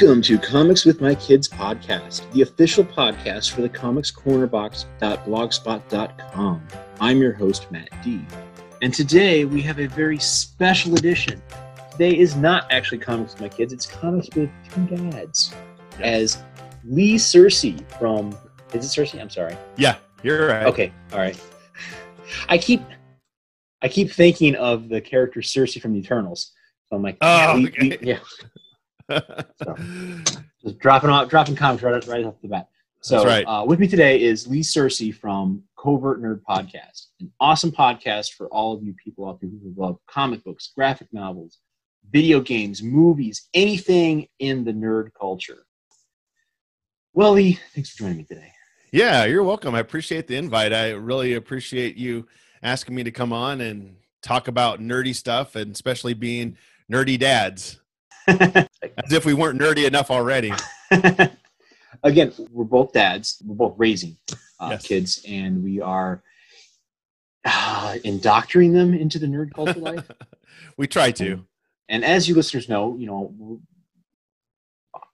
Welcome to Comics with My Kids podcast, the official podcast for the comicscornerbox.blogspot.com. I'm your host, Matt D. And today we have a very special edition. Today is not actually Comics with My Kids, it's Comics with Two Dads. As Lee Cersei from. Is it Cersei? I'm sorry. Yeah, you're right. Okay, all right. I keep. I keep thinking of the character Sersi from the Eternals. So I'm like, Oh, Lee- okay. Yeah. just dropping off dropping comics right, right off the bat. So right. uh, with me today is Lee Cersei from Covert Nerd Podcast, an awesome podcast for all of you people out there who love comic books, graphic novels, video games, movies, anything in the nerd culture. Well, Lee, thanks for joining me today. yeah, you're welcome. I appreciate the invite. I really appreciate you asking me to come on and talk about nerdy stuff, and especially being nerdy dads. As if we weren't nerdy enough already. Again, we're both dads. We're both raising uh, Yes. kids, and we are uh, indoctrinating them into the nerd culture life. we try to. And as you listeners know, you know,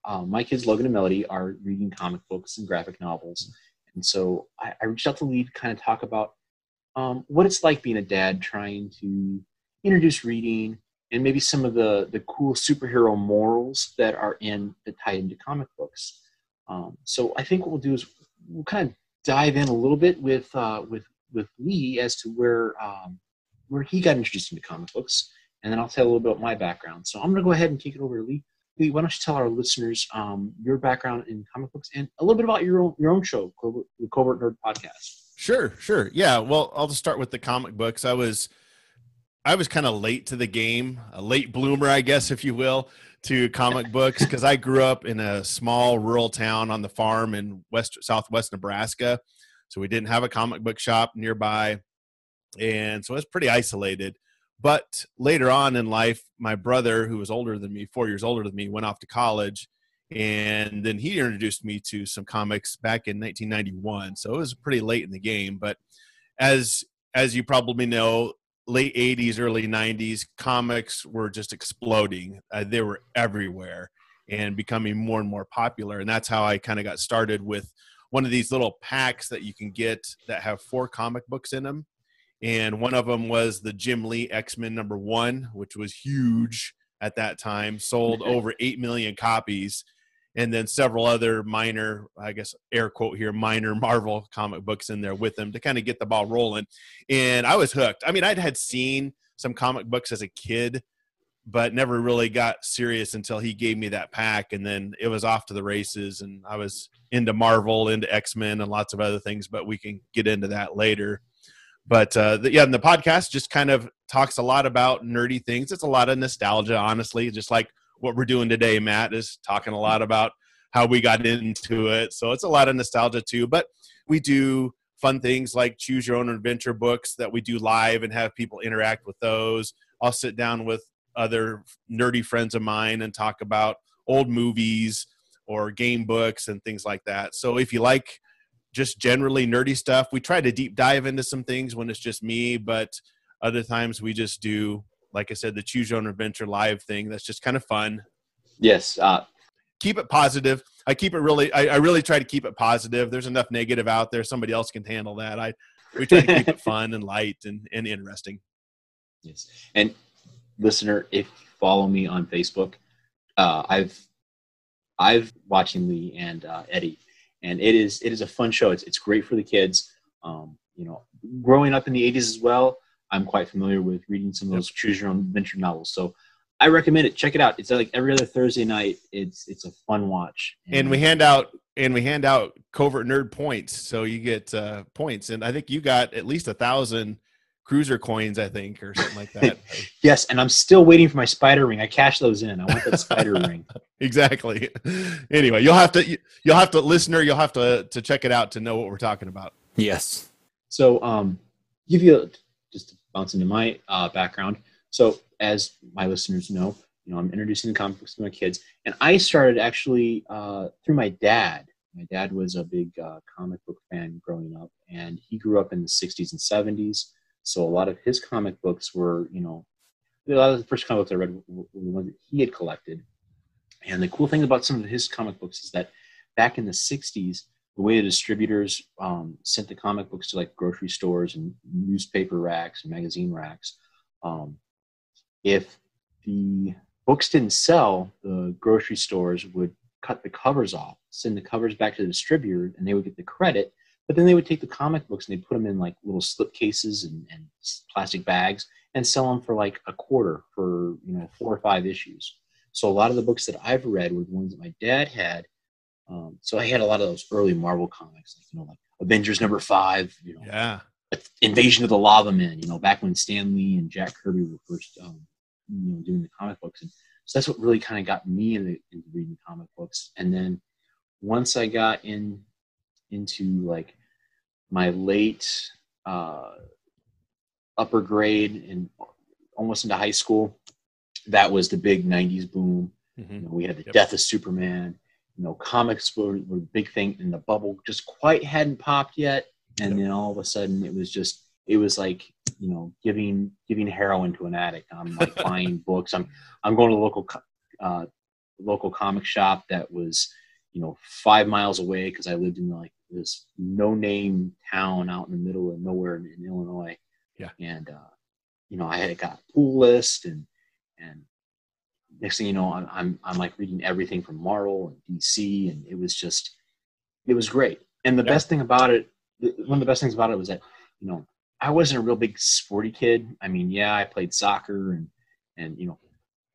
uh, my kids Logan and Melody are reading comic books and graphic novels, and so I, I reached out to Lee to kind of talk about um, what it's like being a dad, trying to introduce reading and maybe some of the the cool superhero morals that are in that tie into comic books. Um, so I think what we'll do is we'll kind of dive in a little bit with uh, with with Lee as to where um, where he got introduced into comic books and then I'll tell a little bit about my background. So I'm going to go ahead and kick it over to Lee. Lee, why don't you tell our listeners um, your background in comic books and a little bit about your own your own show, Covert, the Covert Nerd Podcast. Sure, sure. Yeah. Well, I'll just start with the comic books. I was I was kind of late to the game, a late bloomer, I guess, if you will, to comic books because I grew up in a small rural town on the farm in west southwest Nebraska. So we didn't have a comic book shop nearby. And so I was pretty isolated. But later on in life, my brother, who was older than me, four years older than me, went off to college. And then he introduced me to some comics back in 1991. So it was pretty late in the game. But as as you probably know, late 80s, early 90s, comics were just exploding. Uh, they were everywhere and becoming more and more popular. And that's how I kind of got started with one of these little packs that you can get that have four comic books in them. And one of them was the Jim Lee X Men number one, which was huge at that time, sold over 8 million copies. And then several other minor, I guess, air quote here, minor Marvel comic books in there with them to kind of get the ball rolling and I was hooked. I mean, I'd had seen some comic books as a kid, but never really got serious until he gave me that pack, and then it was off to the races. And I was into Marvel, into X Men, and lots of other things, but we can get into that later. But uh, the, yeah, and the podcast just kind of talks a lot about nerdy things. It's a lot of nostalgia, honestly, just like what we're doing today. Matt is talking a lot about how we got into it, so it's a lot of nostalgia too. But we do fun things like choose your own adventure books that we do live and have people interact with those. I'll sit down with other nerdy friends of mine and talk about old movies or game books and things like that. So if you like just generally nerdy stuff, we try to deep dive into some things when it's just me, but other times we just do like I said the choose your own adventure live thing that's just kind of fun Yes, uh, keep it positive. I keep it really. I, I really try to keep it positive. There's enough negative out there. Somebody else can handle that. I we try to keep it fun and light and, and interesting. yes. And listener, if you follow me on Facebook, uh, I've I've watching Lee and uh, Eddie, and it is it is a fun show. It's it's great for the kids. Um, you know, growing up in the '80s as well, I'm quite familiar with reading some of those choose your own adventure novels. So I recommend it. Check it out. It's like every other Thursday night. It's it's a fun watch. And we hand out and we hand out covert nerd points, so you get uh, points. And I think you got at least a thousand cruiser coins, I think, or something like that. yes, and I'm still waiting for my spider ring. I cashed those in. I want that spider ring. exactly. Anyway, you'll have to you'll have to listener, you'll have to to check it out to know what we're talking about. Yes. So, um, give you a, just to bounce into my uh, background. So, as my listeners know, you know, I'm introducing the comic books to my kids, and I started actually uh, through my dad. My dad was a big uh, comic book fan growing up, and he grew up in the '60s and '70s. So a lot of his comic books were, you know, a lot of the first comic books I read were the ones that he had collected. And the cool thing about some of his comic books is that back in the '60s, the way the distributors um, sent the comic books to like grocery stores and newspaper racks and magazine racks, um, if the books didn't sell, the grocery stores would cut the covers off, send the covers back to the distributor, and they would get the credit. But then they would take the comic books and they put them in like little slip cases and, and plastic bags and sell them for like a quarter for you know four or five issues. So a lot of the books that I've read were the ones that my dad had. Um, so I had a lot of those early Marvel comics, like you know, like Avengers number five, you know, Yeah. Invasion of the Lava Men, you know, back when Stan Lee and Jack Kirby were first, um, you know, doing the comic books. And so that's what really kind of got me into, into reading comic books. And then once I got in into like my late uh, upper grade and almost into high school, that was the big 90s boom. You Mhm. know, we had the Yep. death of Superman. You know, comics were, were the big thing, and the bubble just quite hadn't popped yet. And Yep. then all of a sudden, it was just it was like you know giving giving heroin to an addict. I'm like buying books. I'm I'm going to the local uh, local comic shop that was you know five miles away because I lived in like this no name town out in the middle of nowhere in, in Illinois. Yeah. And uh, you know I had got a pool list and and next thing you know I'm, I'm i'm like reading everything from marvel and dc and it was just it was great. And the Yeah. best thing about it one of the best things about it was that you know i wasn't a real big sporty kid. I mean yeah i played soccer and and you know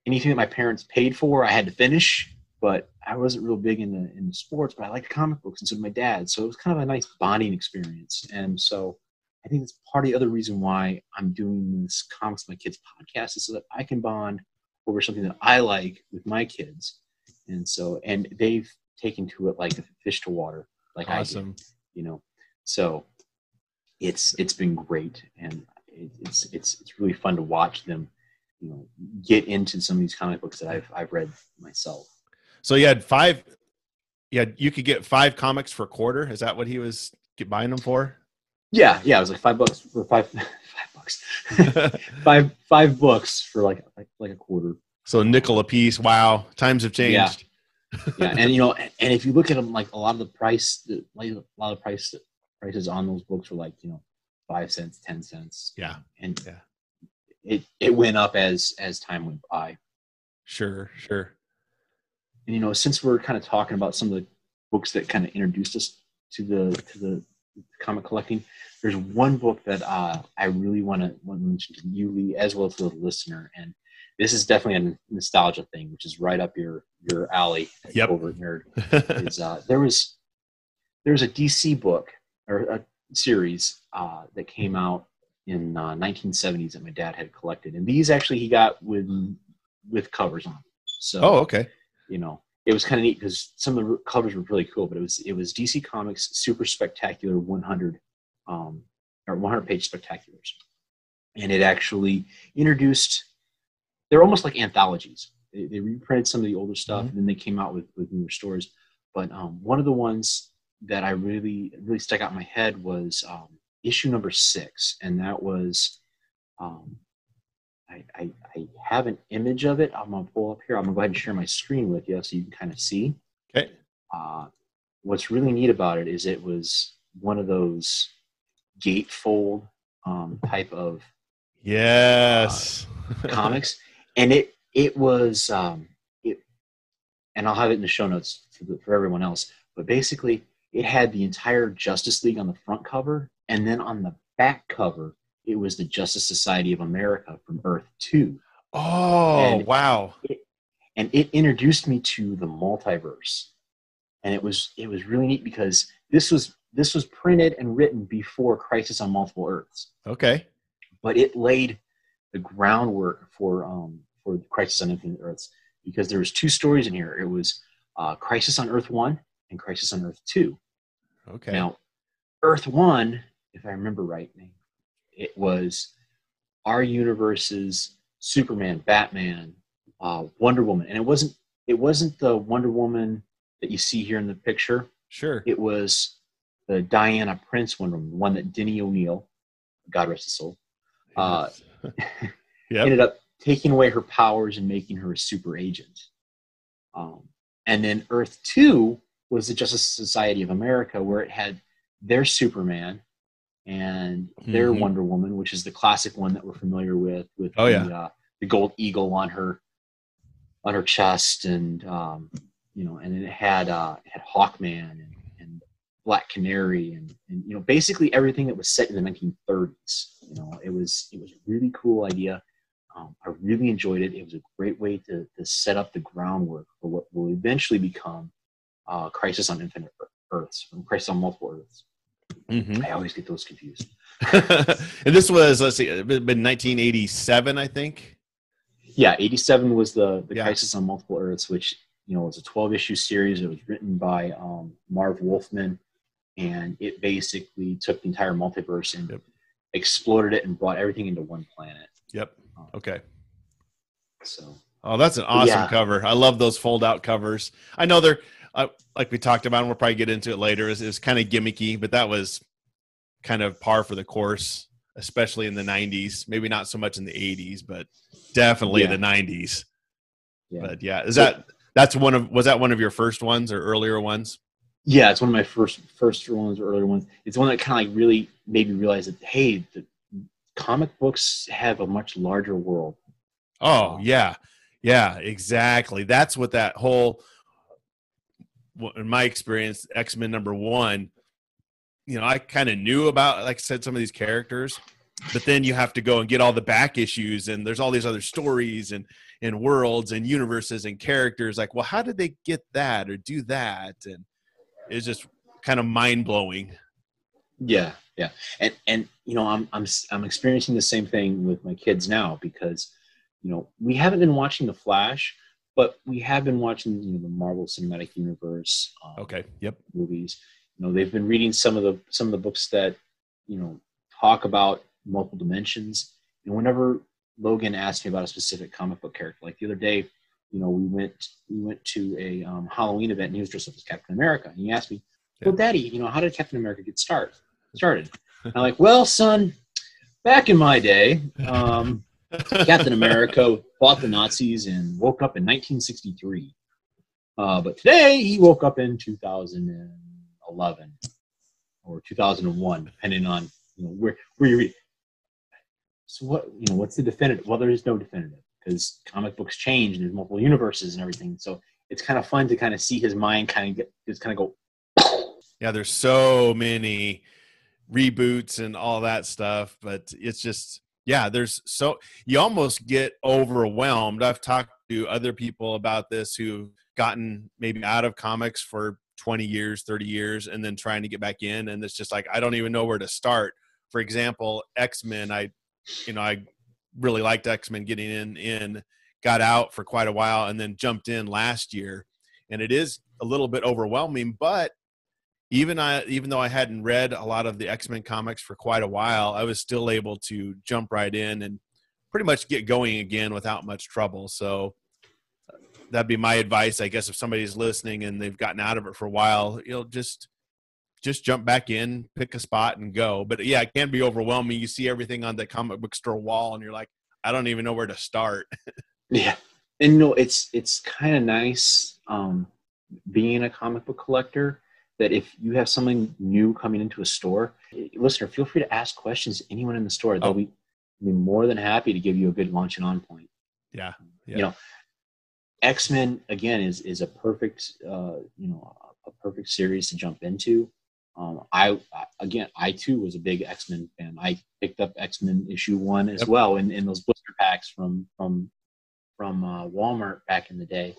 anything that my parents paid for i had to finish but i wasn't real big in the in the sports but i liked comic books and so did my dad. So it was kind of a nice bonding experience. And so i think that's part of the other reason why i'm doing this comics with my kids podcast is so that i can bond over something that I like with my kids. And so, and they've taken to it like fish to water, like Awesome. I did, you know. So it's it's been great, and it's it's it's really fun to watch them, you know, get into some of these comic books that I've I've read myself. So you had five. Yeah, you could get five comics for a quarter. Is that what he was get- buying them for? Yeah, yeah, it was like five bucks for five bucks, five five books for like like like a quarter. so a nickel a piece. Wow, times have changed. yeah, and you know, and, and if you look at them, like a lot of the price, like a lot of price prices on those books were like you know five cents, ten cents. Yeah. and Yeah. it it went up as as time went by. Sure, sure. And you know, since we're kind of talking about some of the books that kind of introduced us to the to the comic collecting, there's one book that uh, I really want to want to mention to you, Lee, as well as to the listener, and this is definitely a nostalgia thing, which is right up your your alley. Yep. Over nerd. is uh, there was there was a DC book or a series uh, that came out in uh, 1970s that my dad had collected, and these actually he got with with covers on. So oh, okay. you know it was kind of neat because some of the covers were really cool, but it was it was DC Comics Super Spectacular 100 um, or 100 page spectaculars, and it actually introduced. They're almost like anthologies. They, they reprinted some of the older stuff, and then they came out with with newer stories. But um, one of the ones that I really really stuck out in my head was um, issue number six, and that was. Um, I, I, I have an image of it. I'm gonna pull up here. I'm gonna go ahead and share my screen with you so you can kind of see. Okay. Uh, what's really neat about it is it was one of those gatefold um, type of Yes. comics, and it it was um, it, and I'll have it in the show notes for, the, for everyone else. But basically, it had the entire Justice League on the front cover, and then on the back cover, it was the Justice Society of America from Earth Two. oh, And- wow. and it introduced me to the multiverse and it was it was really neat because this was this was printed and written before crisis on multiple earths Okay. but it laid the groundwork for um for crisis on infinite earths because there was two stories in here it was uh, crisis on earth 1 and crisis on earth 2 Okay. now Earth One, if I remember right, it was our universe's Superman, Batman, uh, Wonder Woman, and it wasn't it wasn't the Wonder Woman that you see here in the picture. Sure. It was the Diana Prince one, the one that Denny O'Neill, God rest his soul, uh, Yep. ended up taking away her powers and making her a super agent. Um, and then Earth 2 was the Justice Society of America, where it had their Superman and their Mhm. Wonder Woman, which is the classic one that we're familiar with, with Oh, the, yeah. uh, the gold eagle on her on her chest, and um, you know, and it had uh, it had Hawkman and Black Canary, and, and you know, basically everything that was set in the 1930s. You know, it was it was a really cool idea. Um, I really enjoyed it. It was a great way to, to set up the groundwork for what will eventually become uh, Crisis on Infinite Earths, from Crisis on Multiple Earths. Mhm. I always get those confused. and this was let's see, it been 1987, I think. Yeah, 87 was the, the Yeah. Crisis on Multiple Earths, which you know was a 12 issue series. It was written by um, Marv Wolfman, and it basically took the entire multiverse and Yep. exploded it and brought everything into one planet. Yep. Okay. So Oh, that's an awesome Yeah. cover. I love those fold out covers. I know they're uh, like we talked about, and we'll probably get into it later. Is is kind of gimmicky, but that was kind of par for the course, especially in the '90s. Maybe not so much in the '80s, but definitely Yeah. the '90s. yeah, But yeah, is that that's one of was that one of your first ones or earlier ones? Yeah, it's one of my first first ones or earlier ones. It's one that kind of like really made me realize that hey, the comic books have a much larger world. Oh yeah, yeah, exactly. That's what that whole, in my experience, X Men number one. You know, I kind of knew about, like I said, some of these characters, but then you have to go and get all the back issues, and there's all these other stories and and worlds and universes and characters. Like, well, how did they get that or do that? And it's just kind of mind blowing. Yeah, yeah, and and you know I'm I'm I'm experiencing the same thing with my kids now because you know we haven't been watching the Flash, but we have been watching you know the Marvel Cinematic Universe um, Okay. Yep. movies. You know they've been reading some of the some of the books that you know talk about multiple dimensions. And whenever Logan asked me about a specific comic book character, like the other day, you know we went we went to a um, Halloween event and he was dressed up as Captain America, and he asked me, "Well, Daddy, you know how did Captain America get started?" started. And I'm like, well, son, back in my day, um, Captain America fought the Nazis and woke up in 1963. Uh, but today he woke up in 2011 or 2001, depending on you know where where you read. So what you know? What's the definitive? Well, there is no definitive because comic books change and there's multiple universes and everything. So it's kind of fun to kind of see his mind kind of get just kind of go. yeah there's so many reboots and all that stuff but it's just yeah there's so you almost get overwhelmed i've talked to other people about this who've gotten maybe out of comics for 20 years 30 years and then trying to get back in and it's just like i don't even know where to start for example x-men i you know i really liked x-men getting in in got out for quite a while and then jumped in last year and it is a little bit overwhelming but even I even though I hadn't read a lot of the X-Men comics for quite a while, I was still able to jump right in and pretty much get going again without much trouble. So that'd be my advice, I guess, if somebody's listening and they've gotten out of it for a while, you know, just just jump back in, pick a spot and go. But yeah, it can be overwhelming. You see everything on the comic book store wall and you're like, I don't even know where to start. Yeah, and you know it's it's kind of nice um, being a comic book collector that if you have something new coming into a store, eh, listener, feel free to ask questions to anyone in the store. They'll Oh. be, be more than happy to give you a good launch and on point. Yeah. Yeah. You know, X Men again is is a perfect uh, you know a perfect series to jump into. Um, I again I too was a big X Men fan. I picked up X Men issue one as Yep. well in, in those blister packs from from from uh, Walmart back in the day.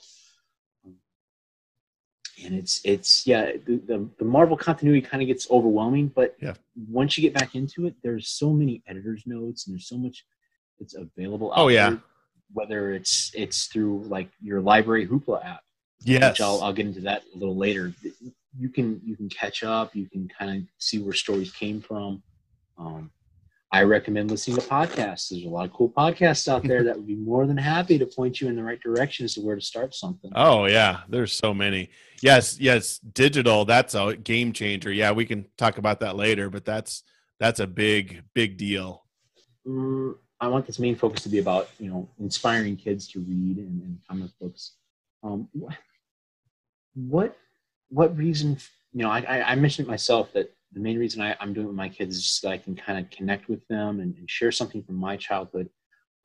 And it's it's yeah the, the, the Marvel continuity kind of gets overwhelming, but Yeah. once you get back into it, there's so many editors notes and there's so much that's available. Oh, yeah. there, whether it's it's through like your library Hoopla app, Yes. which I'll, I'll get into that a little later. You can you can catch up. You can kind of see where stories came from. Um, I recommend listening to podcasts. There's a lot of cool podcasts out there that would be more than happy to point you in the right direction as to where to start something. Oh yeah, there's so many. Yes, yes, digital. That's a game changer. Yeah, we can talk about that later, but that's that's a big big deal. Mm, I want this main focus to be about you know inspiring kids to read and, and comic books. Um, what what reason? You know, I, I mentioned myself that the main reason I, am doing it with my kids is just that I can kind of connect with them and, and share something from my childhood.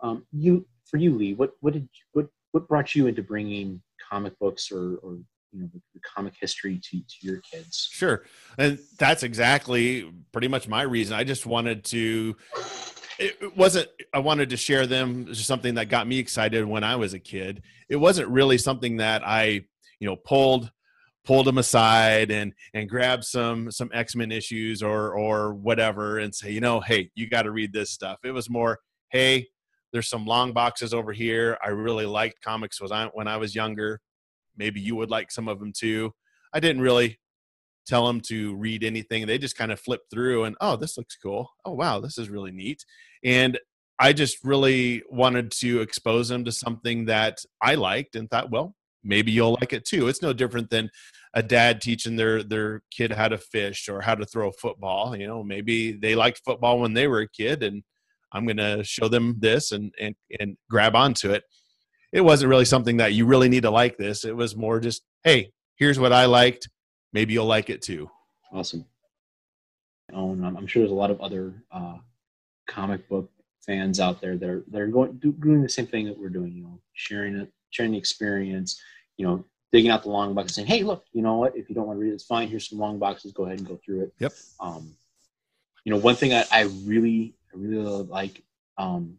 Um, you, for you, Lee, what what did what what brought you into bringing comic books or or you know the, the comic history to to your kids? Sure, and that's exactly pretty much my reason. I just wanted to. It wasn't. I wanted to share them. Something that got me excited when I was a kid. It wasn't really something that I, you know, pulled pulled them aside and and grabbed some some X-Men issues or or whatever and say, you know, hey, you got to read this stuff. It was more, hey, there's some long boxes over here. I really liked comics was I when I was younger. Maybe you would like some of them too. I didn't really tell them to read anything. They just kind of flipped through and oh, this looks cool. Oh wow, this is really neat. And I just really wanted to expose them to something that I liked and thought, well, maybe you'll like it too. It's no different than a dad teaching their their kid how to fish or how to throw a football. You know, maybe they liked football when they were a kid, and I'm going to show them this and and and grab onto it. It wasn't really something that you really need to like this. It was more just, hey, here's what I liked. Maybe you'll like it too. Awesome. Oh, I'm sure there's a lot of other uh, comic book fans out there that are that are going doing the same thing that we're doing. You know, sharing it, sharing the experience. You know, digging out the long box and saying, "Hey, look, you know what? If you don't want to read it, it's fine. Here's some long boxes. Go ahead and go through it." Yep. Um, you know, one thing I, I really, I really like um,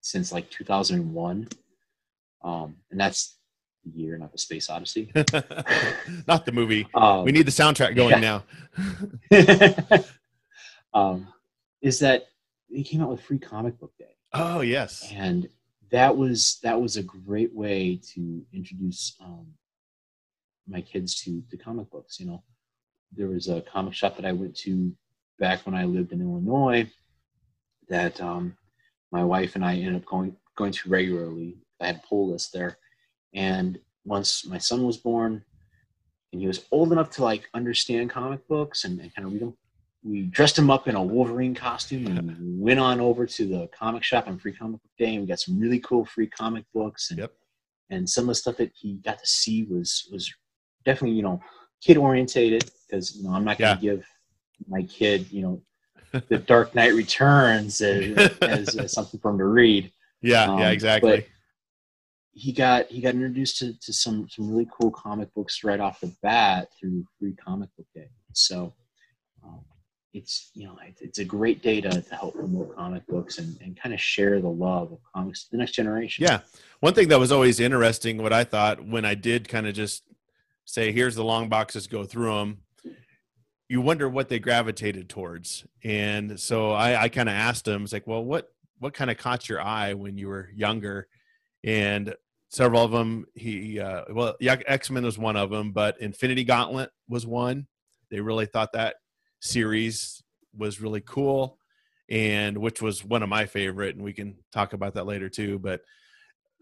since like 2001, um, and that's the year, not the Space Odyssey, not the movie. Um, we need the soundtrack going yeah. now. um, is that they came out with Free Comic Book Day? Oh yes, and that was that was a great way to introduce um, my kids to the comic books. You know, there was a comic shop that I went to back when I lived in Illinois that um, my wife and I ended up going going to regularly. I had a pull list there, and once my son was born, and he was old enough to like understand comic books and, and kind of read them, we dressed him up in a Wolverine costume and went on over to the comic shop on Free Comic Book Day, and we got some really cool free comic books. And, yep. and some of the stuff that he got to see was was definitely you know kid orientated because you know I'm not going to yeah. give my kid you know the Dark Knight Returns as, as, as, something for him to read. Yeah, um, yeah, exactly. he got he got introduced to, to some some really cool comic books right off the bat through Free Comic Book Day. So. It's you know it's a great day to, to help promote comic books and, and kind of share the love of comics to the next generation. Yeah. One thing that was always interesting what i thought when i did kind of just say here's the long boxes go through them you wonder what they gravitated towards. And so i, I kind of asked them it's like well what what kind of caught your eye when you were younger? And several of them he uh, well x-men was one of them but infinity gauntlet was one. They really thought that series was really cool and which was one of my favorite and we can talk about that later too but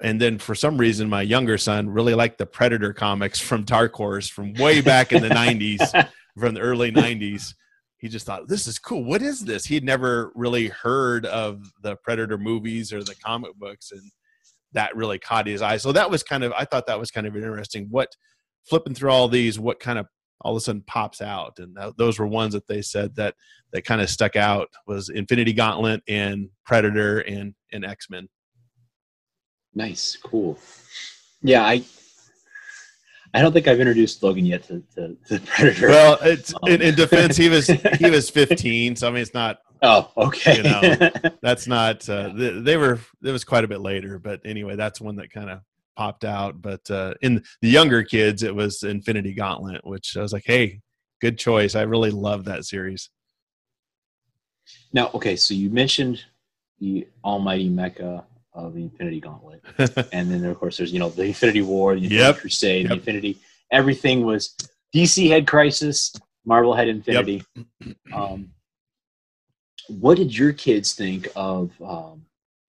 and then for some reason my younger son really liked the predator comics from dark horse from way back in the 90s from the early 90s he just thought this is cool. What is this? He'd never really heard of the predator movies or the comic books and that really caught his eye. So that was kind of i thought that was kind of interesting. What flipping through all these what kind of all of a sudden pops out. And those were ones that they said that that kind of stuck out was infinity gauntlet and predator and and x-men. Nice. Cool. Yeah i i don't think i've introduced logan yet to, to, to predator. Well it's um. in, in, defense he was he was 15 so i mean it's not oh okay. you know that's not uh, they, they were it was quite a bit later but anyway that's one that kind of popped out. But uh, in the younger kids, it was Infinity Gauntlet, which I was like, hey, good choice. I really love that series. Now, okay, so you mentioned the almighty mecca of the Infinity Gauntlet, and then of course there's you know the Infinity War, the Infinity yep. Crusade, yep. the Infinity. Everything was DC had Crisis, Marvel had Infinity. Um, what did your kids think of um,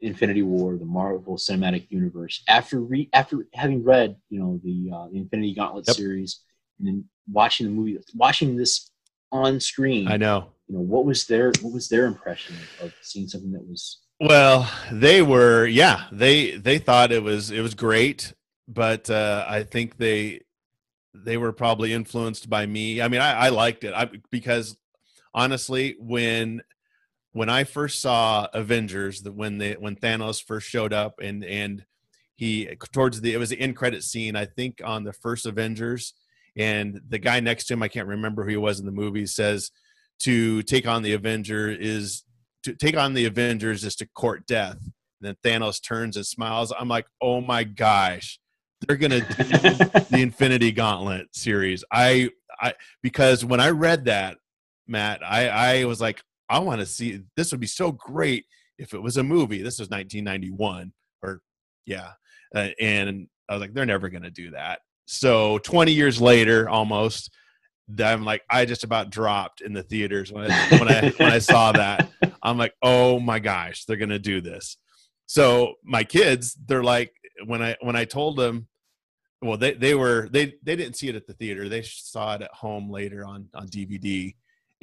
Infinity War, the Marvel Cinematic Universe, after re- after having read, you know, the, uh, the Infinity Gauntlet Yep. series, and then watching the movie, watching this on screen? I know. You know, what was their what was their impression of seeing something that was Well, they were, yeah, they they thought it was it was great, but uh, I think they they were probably influenced by me. I mean, I, I liked it I, because honestly, when when I first saw Avengers, that when they when Thanos first showed up and and he towards the it was the end credit scene, I think on the first Avengers, and the guy next to him, I can't remember who he was in the movie, says to take on the Avenger is to take on the Avengers is to court death. And then Thanos turns and smiles. I'm like, oh my gosh, they're gonna do the Infinity Gauntlet series. I, I because when I read that, Matt, I, I was like, I want to see. This would be so great if it was a movie. This was 1991, or yeah, uh, and I was like, they're never gonna do that. So 20 years later, almost, I'm like, I just about dropped in the theaters when I when I when I saw that. I'm like, oh my gosh, they're gonna do this. So my kids, they're like, when I when I told them, well, they they were they they didn't see it at the theater. They saw it at home later on on DVD,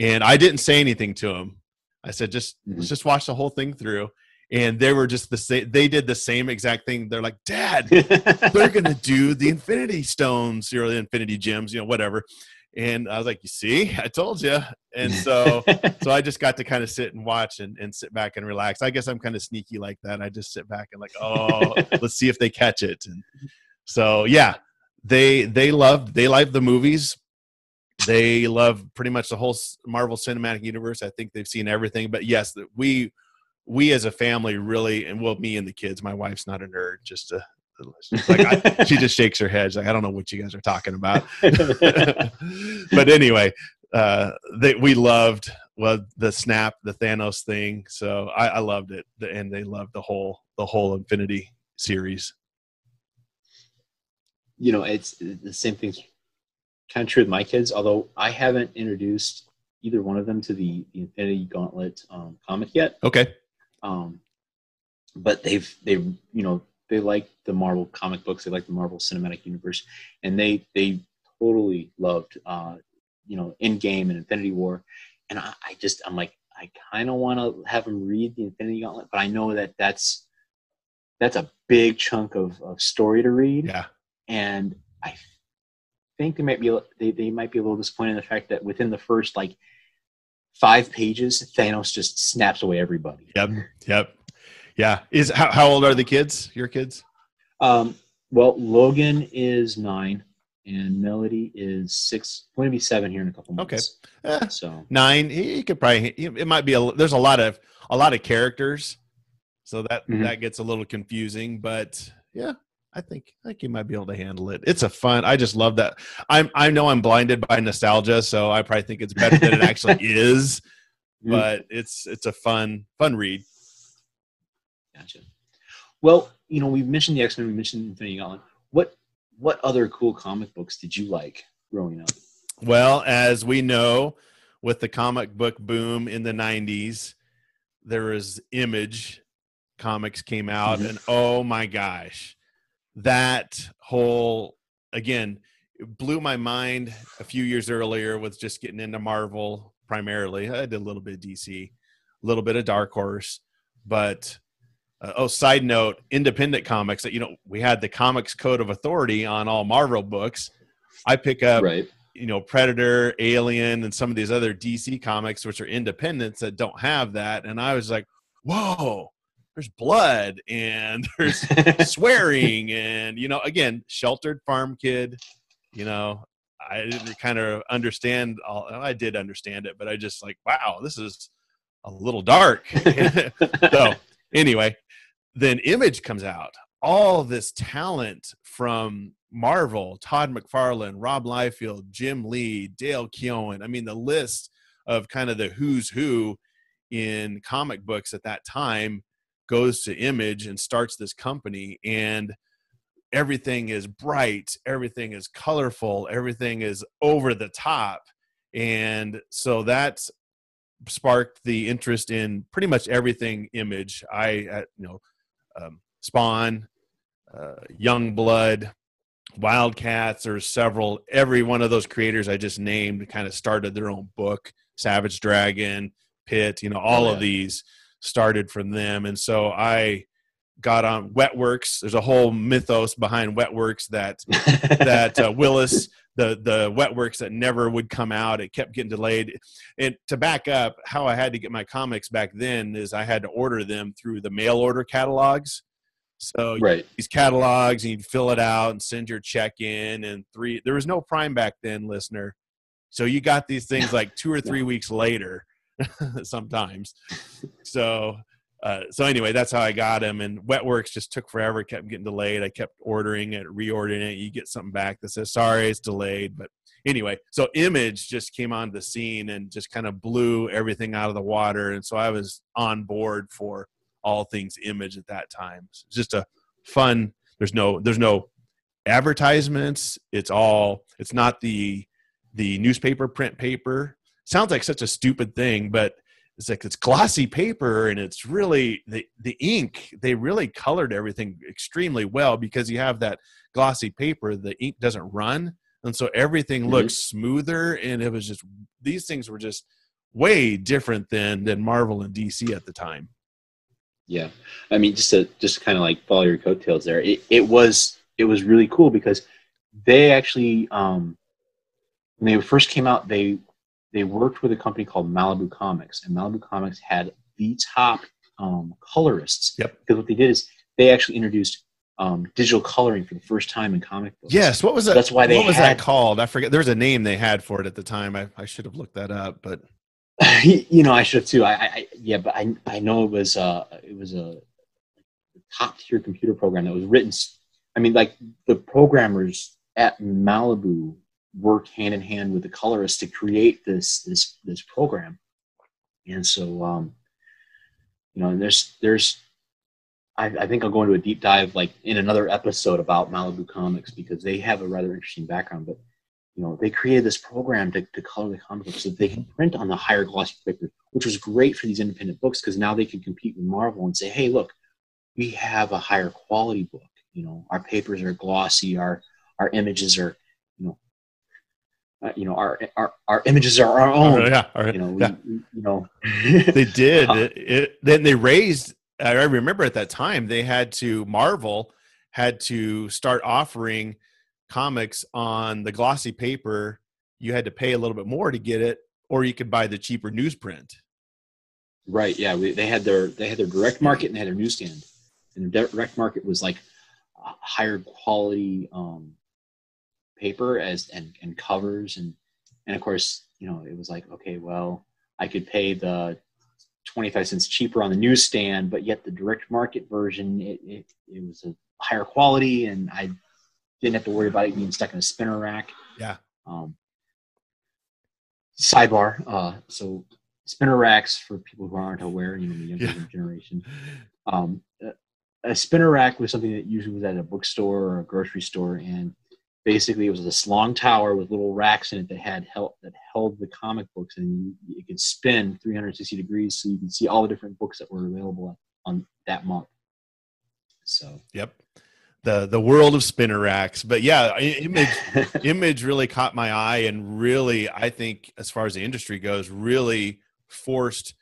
and I didn't say anything to them. I said, just let's Mhm. just watch the whole thing through. And they were just the same. They did the same exact thing. They're like, Dad, they're gonna do the infinity stones or the infinity gems you know whatever and i was like you see i told you and so so i just got to kind of sit and watch and, and sit back and relax i guess i'm kind of sneaky like that i just sit back and like oh let's see if they catch it and so yeah they they loved they liked the movies they love pretty much the whole marvel cinematic universe. I think they've seen everything but yes we we as a family really and well me and the kids my wife's not a nerd just to like I, she just shakes her head she's like i don't know what you guys are talking about. But anyway uh they, we loved well the snap the thanos thing so i, I loved it and they loved the whole the whole infinity series. You know, it's the same thing's kind of true with my kids. Although I haven't introduced either one of them to the, the Infinity Gauntlet um, comic yet. okay Um, but they've they've you know they like the Marvel comic books. They like the Marvel Cinematic Universe, and they they totally loved uh, you know Endgame and Infinity War. And I, I just I'm like I kind of want to have them read the Infinity Gauntlet, but I know that that's that's a big chunk of, of story to read yeah and I think they might be they, they might be a little disappointed in the fact that within the first like five pages, Thanos just snaps away everybody. yep yep yeah is how, how old are the kids your kids Um, well, Logan is nine, and Melody is six. Going to be seven here in a couple Okay. months. Eh, So nine he, could probably it might be a there's a lot of a lot of characters so that Mhm. that gets a little confusing but yeah i think i think you might be able to handle it it's a fun i just love that i'm i know i'm blinded by nostalgia so i probably think it's better than it actually is Mm. but it's it's a fun fun read gotcha. Well, you know, we mentioned the X Men. We mentioned Infinity Gauntlet. What what other cool comic books did you like growing up? Well, as we know, with the comic book boom in the 90s, there was Image comics came out, Mhm. and oh my gosh, that whole, again, it blew my mind a few years earlier with just getting into Marvel primarily. I did a little bit of DC, a little bit of Dark Horse, but. Uh, oh, side note, independent comics that you know we had the Comics Code of Authority on all Marvel books. I pick up right. you know predator alien and some of these other dc comics which are independents that don't have that and i was like whoa there's blood and there's swearing and you know again sheltered farm kid you know i didn't kind of understand all i did understand it but i just like wow this is a little dark. So anyway then image comes out. All this talent from marvel todd mcfarlane rob liefeld jim lee dale keown i mean the list of kind of the who's who in comic books at that time goes to image and starts this company and everything is bright, everything is colorful, everything is over the top. And so that's sparked the interest in pretty much everything image. I, uh, you know, um, Spawn, uh, Youngblood, Wildcats, or several. Every one of those creators I just named kind of started their own book. Savage Dragon, Pitt, you know, all oh, yeah. of these started from them, and so I got on Wetworks. There's a whole mythos behind Wetworks that that uh, Whilce, the the Wetworks that never would come out, it kept getting delayed. And to back up, how I had to get my comics back then is I had to order them through the mail order catalogs. So right. these catalogs, and you'd fill it out and send your check in. And three, there was no Prime back then, listener. So you got these things like two or three weeks later, sometimes. So uh, so anyway, that's how I got him. And Wetworks just took forever, kept getting delayed. I kept ordering it, reordering it. You get something back that says, sorry, it's delayed. But anyway, so Image just came onto the scene and just kind of blew everything out of the water. And so I was on board for all things Image at that time. So just a fun. There's no there's no advertisements. It's all. It's not the the newspaper print paper. Sounds like such a stupid thing, but it's like it's glossy paper and it's really the the ink they really colored everything extremely well because you have that glossy paper the ink doesn't run. And so everything mm-hmm. looks smoother and it was just these things were just way different than than marvel and dc at the time. Yeah. I mean just to just kind of like follow your coattails there it, it was it was really cool because they actually um when they first came out they they worked with a company called Malibu Comics, and Malibu Comics had the top um, colorists. Yep. Because what they did is they actually introduced um, digital coloring for the first time in comic books. Yes. What was that? that's why they. What was had, that called? I forget. There's a name they had for it at the time. I, I should have looked that up, but. you know, I should have too. I, I yeah, but I I know it was uh it was a top tier computer program that was written. I mean, like the programmers at Malibu worked hand in hand with the colorists to create this this this program. And so, um, you know, and there's there's I, I, think I'll go into a deep dive like in another episode about Malibu Comics because they have a rather interesting background. But you know, they created this program to, to color the comic books so that they can print on the higher glossy paper, which was great for these independent books because now they can compete with Marvel and say, hey, look, we have a higher quality book. You know, our papers are glossy, our our images are uh, you know our, our our images are our own. Oh, yeah, you know, we, yeah. we, you know. they did. Uh, it, it, then they raised. I remember at that time they had to Marvel had to start offering comics on the glossy paper. You had to pay a little bit more to get it, or you could buy the cheaper newsprint. Right. Yeah. We, they had their they had their direct market and they had their newsstand, and their direct market was like higher quality um, paper as and, and covers. And and of course you know it was like okay well i could pay the 25 cents cheaper on the newsstand but yet the direct market version it, it, it was a higher quality and i didn't have to worry about it being stuck in a spinner rack. Yeah. Um, sidebar uh, so spinner racks for people who aren't aware you know the younger yeah. generation um, a spinner rack was something that usually was at a bookstore or a grocery store and basically it was this long tower with little racks in it that had held that held the comic books and it could spin 360 degrees so you could see all the different books that were available on that month. So. Yep. The the world of spinner racks. But yeah image image really caught my eye and really i think as far as the industry goes really forced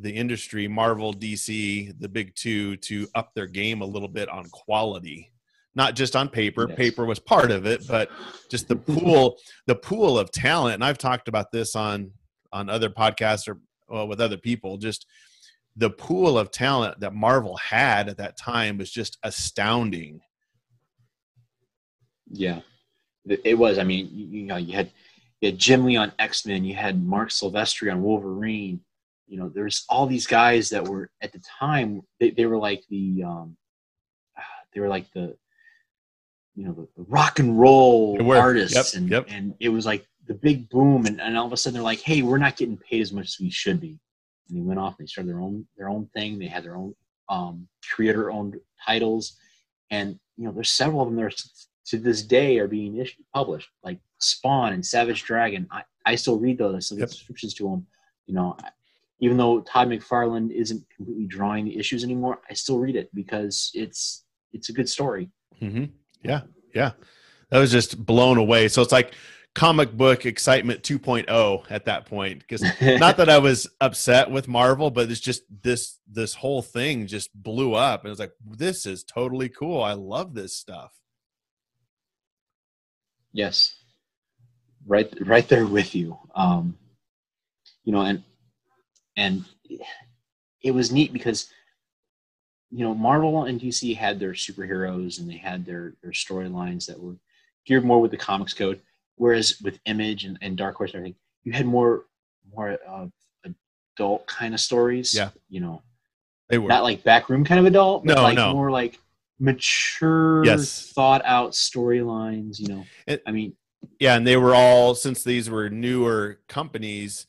the industry marvel dc the big two to up their game a little bit on quality not just on paper yes. paper was part of it but just the pool the pool of talent. And i've talked about this on on other podcasts or well, with other people just the pool of talent that marvel had at that time was just astounding. Yeah. It was i mean you, you know you had you had jim lee on x-men you had marc silvestri on wolverine. You know there's all these guys that were at the time they, they were like the um they were like the you know the, the rock and roll artists yep, and yep. and it was like the big boom and, and all of a sudden they're like hey we're not getting paid as much as we should be and they went off and they started their own their own thing they had their own um, creator owned titles and you know there's several of them that are to this day are being issued, published, like Spawn and Savage Dragon. I, I still read those. I still get subscriptions to them. You know, even though Todd McFarlane isn't completely drawing the issues anymore, I still read it because it's it's a good story. hmm Yeah, yeah. That was just blown away. So it's like comic book excitement 2.0 at that point. Because not that I was upset with Marvel, but it's just this this whole thing just blew up, and it was like, this is totally cool. I love this stuff. Yes, right, right there with you. Um, you know, and and it was neat because you know Marvel and DC had their superheroes and they had their their storylines that were geared more with the comics code, whereas with Image and, and Dark Horse and everything, you had more more uh, adult kind of stories. Yeah. you know, They were not like backroom kind of adult, but No, like no. more like mature, Yes. thought out storylines. You know, It- I mean, yeah, and they were all since these were newer companies,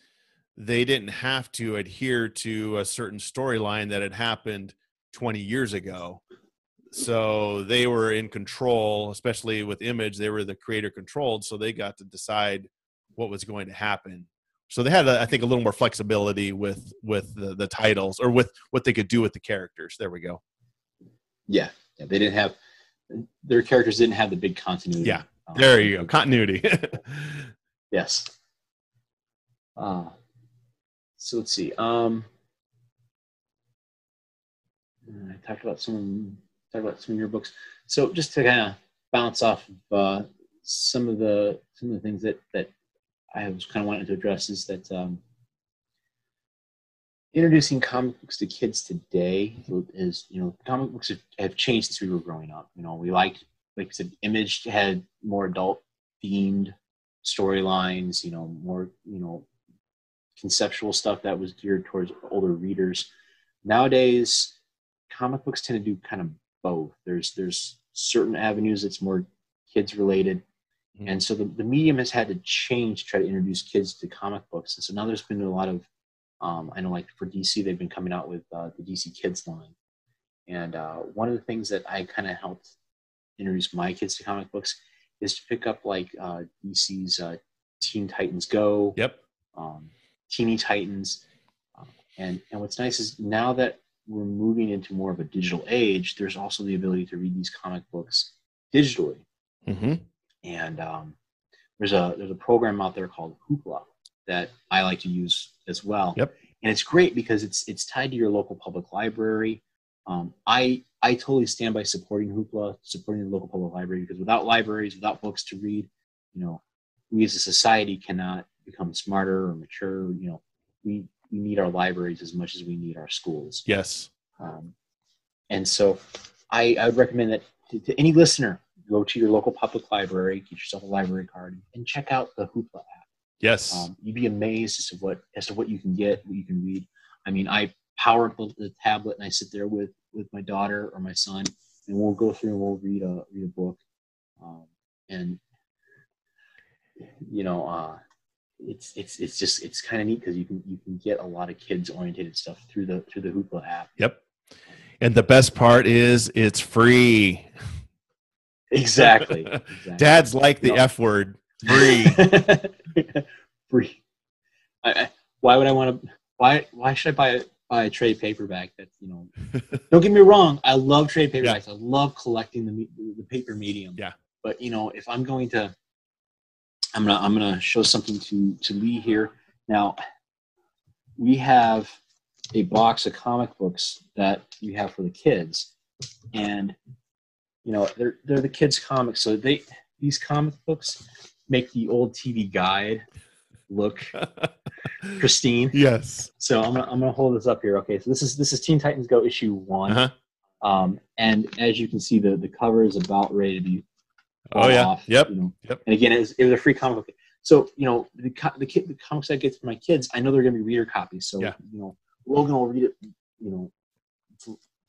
they didn't have to adhere to a certain storyline that had happened 20 years ago. So they were in control, especially with Image. They were the creator controlled, so they got to decide what was going to happen. So they had, I think, a little more flexibility with with the, the titles or with what they could do with the characters. There we go. yeah, yeah, they didn't have their characters didn't have the big continuity. Yeah, Um, There you go, continuity. Yes. Uh, so let's see. Um, I talked about some talked about some of your books. So just to kind of bounce off of uh, some of the some of the things that that I was kind of wanting to address is that um, introducing comic books to kids today is you know comic books have, have changed since we were growing up. You know we liked like I said, Image had more adult themed storylines. You know more you know conceptual stuff that was geared towards older readers. Nowadays, comic books tend to do kind of both. There's there's certain avenues that's more kids related, Mhm. and so the, the medium has had to change to try to introduce kids to comic books. And so now there's been a lot of um, I know like for DC they've been coming out with uh, the DC Kids line, and uh, one of the things that I kind of helped introduce my kids to comic books is to pick up like uh, DC's uh, Teen Titans Go yep. um, Teeny Titans. Uh, and, and what's nice is now that we're moving into more of a digital age, there's also the ability to read these comic books digitally. hmm And um, there's a there's a program out there called Hoopla that I like to use as well. Yep. And it's great because it's it's tied to your local public library. Um, I I totally stand by supporting Hoopla, supporting the local public library because without libraries, without books to read, you know, we as a society cannot become smarter or mature. You know, we we need our libraries as much as we need our schools. Yes. Um, and so I, I would recommend that to, to any listener, go to your local public library, get yourself a library card, and check out the Hoopla app. Yes. Um, you'd be amazed as to what as to what you can get, what you can read. I mean, I power up the, the tablet and I sit there with with my daughter or my son, and we'll go through and we'll read a read a book, um, and you know, uh, it's it's it's just it's kind of neat because you can you can get a lot of kids oriented stuff through the through the Hoopla app. Yep. And the best part is it's free. Exactly. exactly. Dads like the No. F word. Free. free. I, I, why would I want to? Why why should I buy a, buy a trade paperback? That you know. don't get me wrong. I love trade paperbacks. I love collecting the the paper medium. Yeah. But you know, if I'm going to, I'm gonna I'm gonna show something to to Lee here. Now, we have a box of comic books that we have for the kids, and you know they're they're the kids comics. So they these comic books make the old TV guide look pristine. yes. So I'm gonna, I'm gonna hold this up here. Okay, so this is this is Teen Titans Go issue one, Uh-huh. um, and as you can see, the the cover is about ready to be Oh yeah. off, Yep. You know, Yep. and again, it was, it was a free comic book. So you know, the the, kid, the comics I get for my kids, I know they're gonna be reader copies. So Yeah. you know, Logan will read it, you know,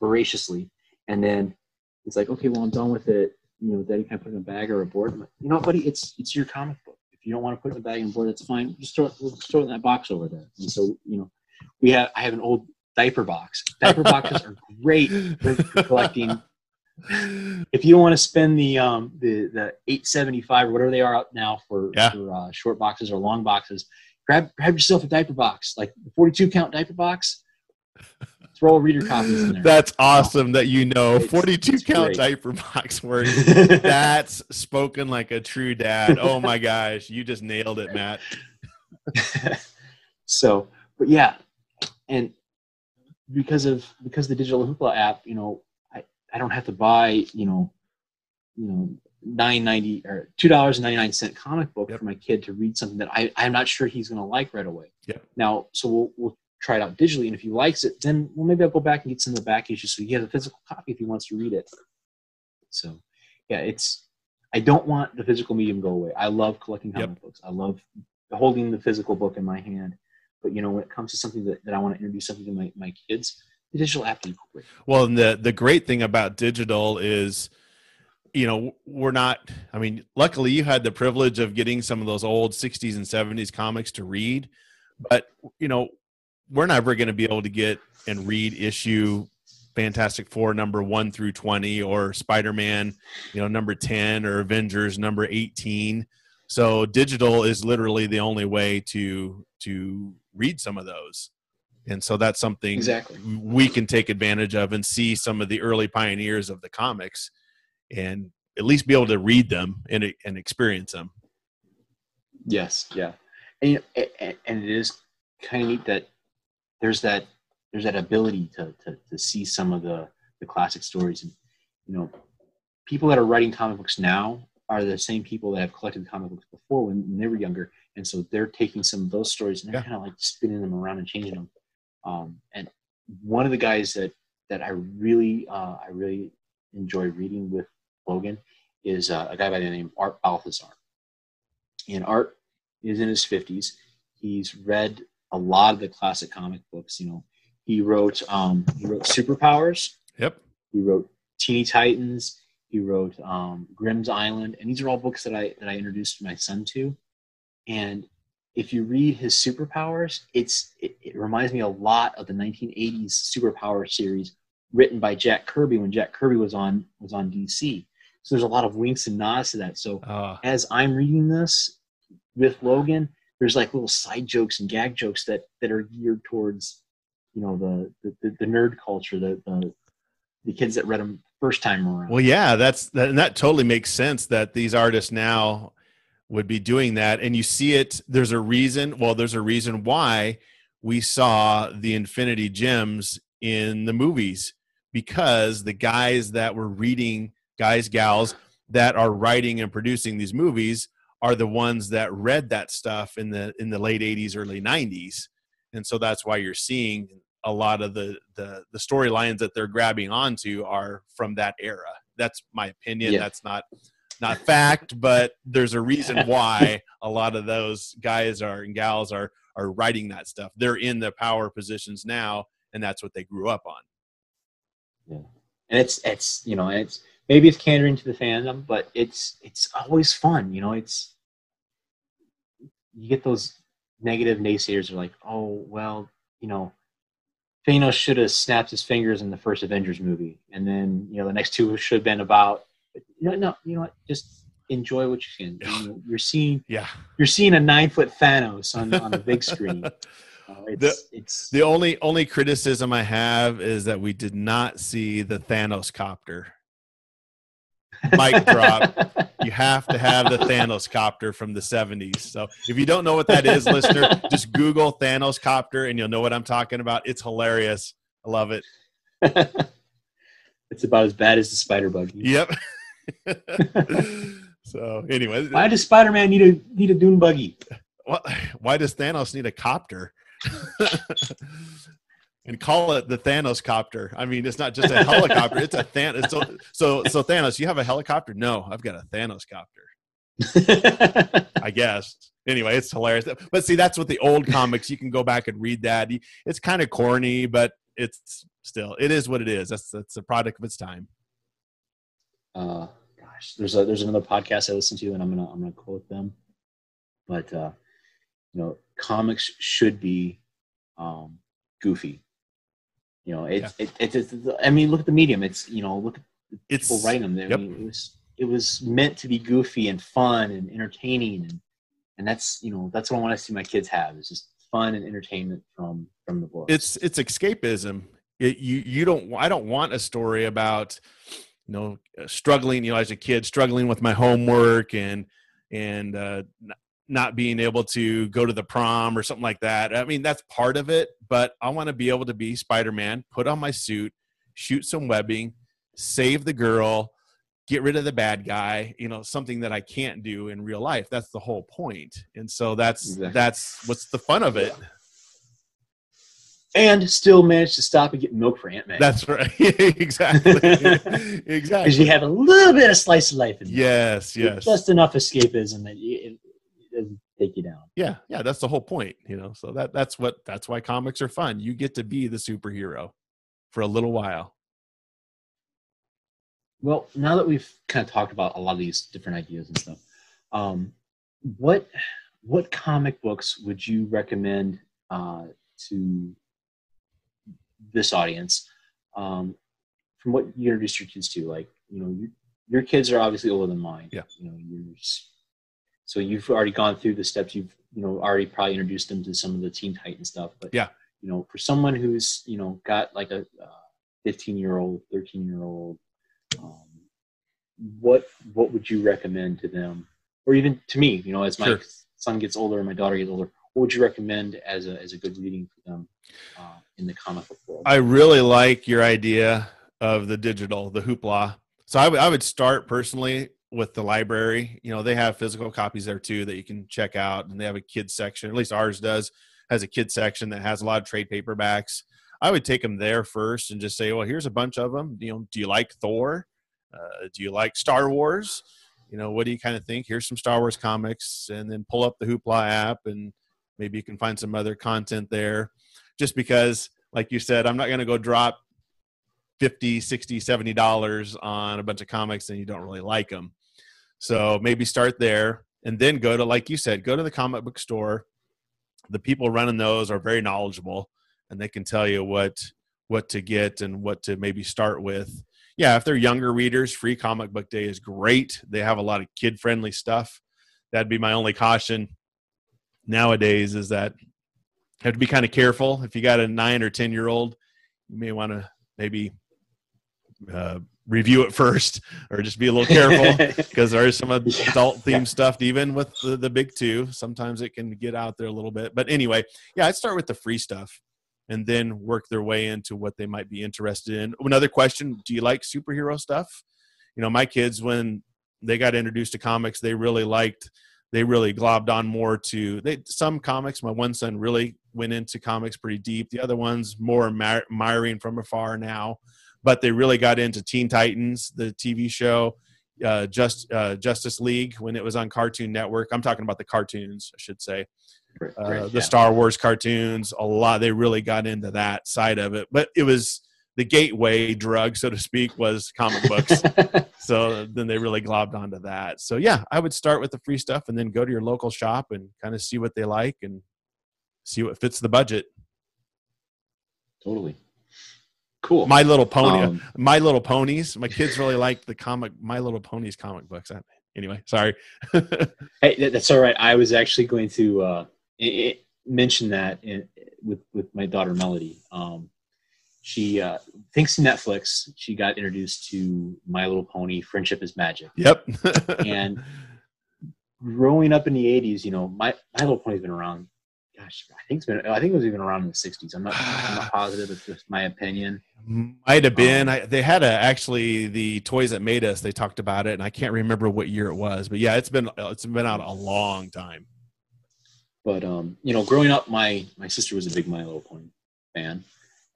voraciously, and then it's like, okay, well, I'm done with it. You know, Daddy, can I put it in a bag or a board? I'm like, you know what, buddy? It's it's your comic book. If you don't want to put it in a bag and board, that's fine. Just throw it, we'll just throw it in that box over there. And so, you know, we have I have an old diaper box. Diaper boxes are great for collecting if you don't want to spend the um the the 875 or whatever they are up now for, Yeah. for uh, short boxes or long boxes grab grab yourself a diaper box like the 42 count diaper box throw a reader copies in there That's awesome that you know It's- 42 it's count great. diaper box work. That's spoken like a true dad. Oh my gosh, you just nailed it, Matt. so but yeah and because of because the digital hoopla app you know i don't have to buy you know you know 990 or two dollars and 99 cent comic book Yep. for my kid to read something that i i'm not sure he's going to like right away Yep. now so we'll we'll try it out digitally and if he likes it then well maybe i'll go back and get some of the back issues so he has a physical copy if he wants to read it so yeah it's i don't want the physical medium to go away i love collecting Yep. comic books i love holding the physical book in my hand but you know when it comes to something that, that i want to introduce something to my, my kids the digital app great Well, and the the great thing about digital is, you know, we're not. I mean, luckily you had the privilege of getting some of those old '60s and '70s comics to read, but you know, we're never going to be able to get and read issue Fantastic Four number one through twenty, or Spider Man, you know, number ten, or Avengers number eighteen. So digital is literally the only way to to read some of those, and so that's something exactly we can take advantage of and see some of the early pioneers of the comics and at least be able to read them and, and experience them. Yes, yeah, and you know, a- a- and it is kind of neat that there's that there's that ability to, to to see some of the the classic stories, and you know, people that are writing comic books now are the same people that have collected comic books before when, when they were younger, and so they're taking some of those stories and they're Yeah. kind of like spinning them around and changing them. Um, and one of the guys that that I really uh, I really enjoy reading with Logan is uh, a guy by the name of Art Baltazar. And Art is in his 50s. He's read a lot of the classic comic books. You know, he wrote um, he wrote Superpowers. Yep. He wrote Teeny Titans. He wrote um, Grimmiss Island, and these are all books that I that I introduced my son to. And if you read his Superpowers, it's it, it reminds me a lot of the 1980s Superpower series written by Jack Kirby when Jack Kirby was on was on DC. So there's a lot of winks and nods to that. So Uh, as I'm reading this with Logan, there's like little side jokes and gag jokes that that are geared towards, you know, the the, the, nerd culture, the, the the kids that read them first time around. well, yeah, that's that, and that totally makes sense that these artists now would be doing that. And you see it, there's a reason. Well, there's a reason why we saw the Infinity Gems in the movies because the guys that were reading, guys, gals that are writing and producing these movies are the ones that read that stuff in the in the late 80s early 90s and so that's why you're seeing a lot of the the, the storylines that they're grabbing onto are from that era that's my opinion Yeah. that's not not fact but there's a reason why a lot of those guys are and gals are are writing that stuff they're in the power positions now and that's what they grew up on Yeah, and it's it's you know it's maybe it's catering to the fandom, but it's it's always fun. You know, it's you get those negative naysayers are like, oh well, you know, Thanos should have snapped his fingers in the first Avengers movie, and then you know the next two should have been about. No, no, you know what? Just enjoy what you're seeing. You you're seeing yeah you're seeing a nine foot Thanos on on the big screen. Uh, it's it's The only only criticism I have is that we did not see the Thanos copter. Mic drop. You have to have the Thanos copter from the 70s. So if you don't know what that is, listener, just Google Thanos copter and you'll know what I'm talking about. It's hilarious. I love it. it's about as bad as the spider bug. Yep. so anyway, Why does Spider Man need a need a dune buggy? What, why does Thanos need a copter? and call it the Thanos copter. I mean, it's not just a helicopter; it's a Thanos. So, so, so Thanos, you have a helicopter? No, I've got a Thanos copter. I guess. Anyway, it's hilarious. But see, that's what the old comics. You can go back and read that. It's kind of corny, but it's still it is what it is. That's that's a product of its time. Uh, gosh, there's a there's another podcast I listen to, and I'm gonna I'm gonna quote them. But uh, you know, comics should be um, goofy. You know, it's it, it, it's I mean, look at the medium. It's you know, look at It's people writing them. I mean, it was it was meant to be goofy and fun and entertaining, and and that's you know that's what I want to see my kids have is just fun and entertainment from from the book. it's it's escapism. It, you you don't I don't want a story about you know struggling you know as a kid struggling with my homework and and uh, not being able to go to the prom or something like that. I mean that's part of it, but I want to be able to be Spider-Man, put on my suit, shoot some webbing, save the girl, get rid of the bad guy, you know, something that I can't do in real life. That's the whole point. And so that's Exactly. that's what's the fun of it. And still managed to stop and get milk for Aunt May. That's right. exactly. Exactly. Because you have a little bit of slice of life in there. Yes, yes. just enough escapism that you, it, it doesn't take you down. yeah, yeah, that's the whole point, you know. So that that's what that's why comics are fun. You get to be the superhero for a little while. Well, now that we've kind of talked about a lot of these different ideas and stuff, um, what what comic books would you recommend uh, to this audience um, from what you introduced your kids to? Like, you know, you, your kids are obviously older than mine. Yeah. You know, you're so you've already gone through the steps. You've you know already probably introduced them to some of the Teen Titan stuff. But Yeah. you know, for someone who's you know got like a fifteen year old, thirteen year old, um, what what would you recommend to them, or even to me? You know, as my Sure. son gets older and my daughter gets older, what would you recommend as a as a good reading for them uh, in the comic book world? I really like your idea of the digital, the hoopla. So I would- I would start personally with the library. You know, they have physical copies there too that you can check out, and they have a kids section. At least ours does has a kids section that has a lot of trade paperbacks. I would take them there first and just say, well, here's a bunch of them. You know, do you like Thor? Uh, do you like Star Wars? You know, what do you kind of think? Here's some Star Wars comics, and then pull up the Hoopla app, and maybe you can find some other content there. Just because, like you said, I'm not going to go drop 50 60 70 dollars on a bunch of comics and you don't really like them so maybe start there and then go to like you said go to the comic book store. The people running those are very knowledgeable and they can tell you what what to get and what to maybe start with. Yeah if they're younger readers free comic book day is great. They have a lot of kid friendly stuff. That'd be my only caution nowadays is that you have to be kind of careful. If you got a nine or ten year old you may want to maybe uh, review it first or just be a little careful because there is some ad- Yeah, adult themed yeah. stuff even with the, the big two sometimes it can get out there a little bit. But anyway yeah i'd start with the free stuff and then work their way into what they might be interested in. Another question do you like superhero stuff? You know my kids when they got introduced to comics they really liked they really globbed on more to they some comics my one son really went into comics pretty deep the other ones more admir- admiring from afar now but they really got into teen titans the tv show uh, just uh, justice league when it was on cartoon network i'm talking about the cartoons i should say uh, the. Star Wars cartoons, a lot. They really got into that side of it, but it was the gateway drug, so to speak, was comic books. so then they really globbed onto that. So yeah, I would start with the free stuff and then go to your local shop and kind of see what they like and see what fits the budget. totally cool. My Little Pony, Um, My Little Ponies. My kids really like the comic, My Little Ponies comic books. Anyway, sorry. Hey, that's all right. I was actually going to uh, mention that in, with with my daughter Melody. Um, she uh, thanks to Netflix, she got introduced to My Little Pony: Friendship is Magic. yep. And growing up in the '80s, you know, my My Little Pony's been around. Gosh, I think it's been. I think it was even around in the '60s. I'm not. I'm not positive. It's just my opinion. Might have been. Um, I, they had a actually the toys that made us. They talked about it, and I can't remember what year it was. But yeah, it's been it's been out a long time. But um, you know, growing up, my my sister was a big My Little Pony fan,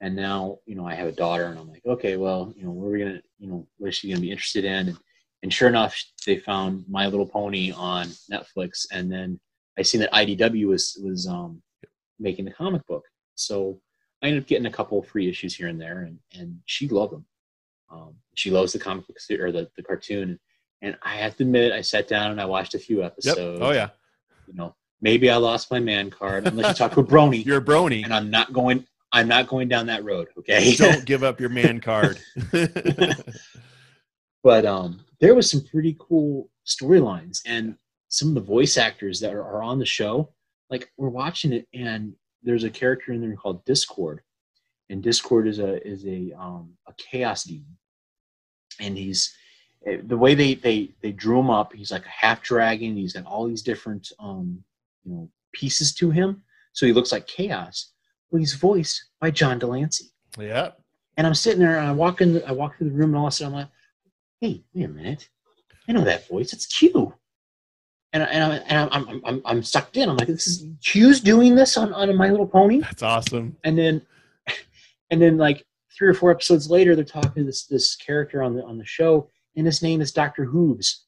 and now you know I have a daughter, and I'm like, okay, well, you know, what are we gonna, you know, what is she gonna be interested in? And, and sure enough, they found My Little Pony on Netflix, and then I seen that IDW was was um, making the comic book, so I ended up getting a couple free issues here and there, and and she loved them. Um, she loves the comic book or the the cartoon, and I have to admit, I sat down and I watched a few Yep. episodes Oh yeah, you know, maybe I lost my man card unless you talk to a brony, you're a brony. and I'm not going. I'm not going down that road. Okay. Don't give up your man card. but um, there was some pretty cool storylines, and some of the voice actors that are, are on the show, like we're watching it, and there's a character in there called Discord, and Discord is a is a um, a chaos demon, and he's eh, the way they they they drew him up. He's like a half dragon. He's got all these different um, you know pieces to him, so he looks like chaos. Well, he's voiced by John de Lancie. Yeah. And I'm sitting there and I walk in, I walk through the room and all of a sudden I'm like, hey, wait a minute. I know that voice. It's Q. And, I, and, I, and I'm, I'm, I'm, I'm sucked in. I'm like, this is Q's doing this on, on My Little Pony. That's awesome. And then, and then like three or four episodes later, they're talking to this, this character on the, on the show and his name is Dr. Hooves.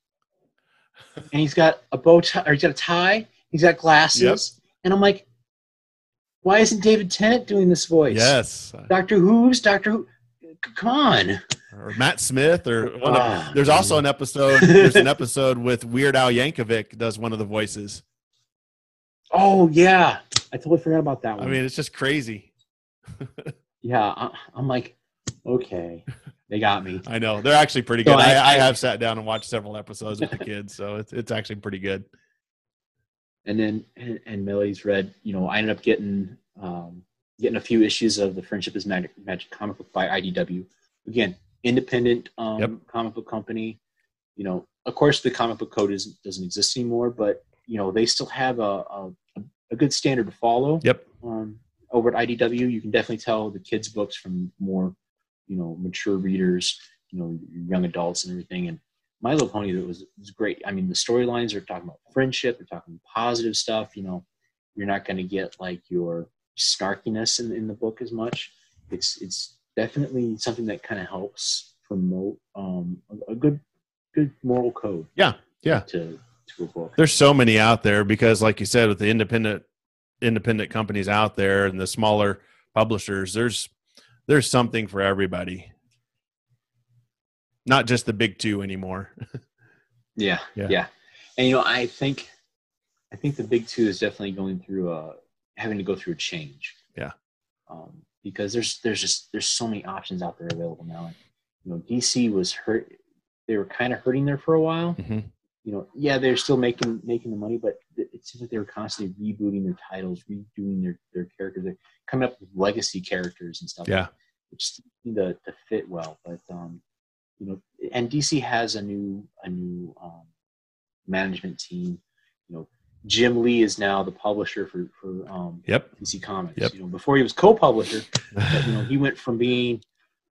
and he's got a bow tie, or he's got a tie. He's got glasses. Yep. And I'm like, why isn't David Tennant doing this voice? Yes. Doctor Who's Doctor Who. Come on. Or Matt Smith or one of, Ah, there's also an episode there's an episode with Weird Al Yankovic does one of the voices. Oh yeah, I totally forgot about that one. I mean, it's just crazy. yeah, I'm like, okay, they got me. I know. They're actually pretty So good. I, I- I have sat down and watched several episodes with the kids, so it's it's actually pretty good. And then and, and Millie's read. You know, I ended up getting um, getting a few issues of the Friendship is Magic, Magic comic book by IDW. Again, independent um, Yep. comic book company. You know, of course, the comic book code is, doesn't exist anymore, but you know they still have a, a, a good standard to follow. Yep. um, over at IDW, you can definitely tell the kids' books from more, you know, mature readers, you know, young adults and everything. And My Little Pony was was great. I mean, the storylines are talking about friendship, they're talking positive stuff. You know, you're not going to get like your snarkiness in, in the book as much. It's it's definitely something that kind of helps promote um, a, a good good moral code. Yeah, yeah. To to a book. There's so many out there because, like you said, with the independent independent companies out there and the smaller publishers, there's there's something for everybody. Not just the big two anymore. Yeah, Yeah. yeah, And you know, I think, I think the big two is definitely going through a having to go through a change. Yeah. Um, because there's there's just there's so many options out there available now. And, you know, DC was hurt. They were kind of hurting there for a while. Mhm. You know, yeah, they're still making making the money, but it seems like they were constantly rebooting their titles, redoing their their characters, they're coming up with legacy characters and stuff. Yeah. which just to, to fit well. But um, you know, and DC has a new a new um, management team. You know, Jim Lee is now the publisher for for um, Yep. DC Comics. Yep. You know, before he was co-publisher, but you know, he went from being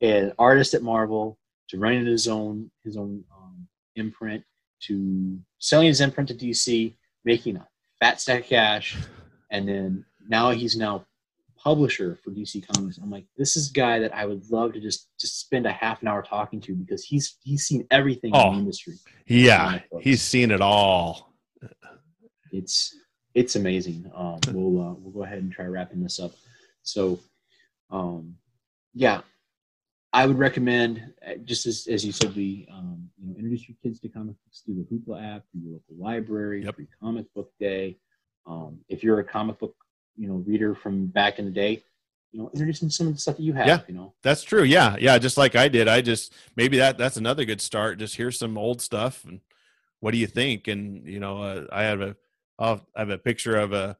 an artist at Marvel to running his own his own um, imprint to selling his imprint to DC, making a fat stack of cash, and then now he's now publisher for DC Comics. I'm like, this is a guy that I would love to just just spend a half an hour talking to because he's he's seen everything in Oh. the industry. yeah, he's seen it all. it's it's amazing. Um, we'll uh, we'll go ahead and try wrapping this up. So, um, yeah, I would recommend uh, just as, as you said, we um, you know introduce your kids to comic books through the Hoopla app, through your local library, Yep. free comic book day. Um, if you're a comic book you know reader from back in the day, you know introducing some of the stuff that you have. Yeah. You know, That's true. Yeah, yeah. Just like I did. I just maybe that that's another good start. Just hear some old stuff and what do you think? And you know, uh, I have a I'll, I have a picture of a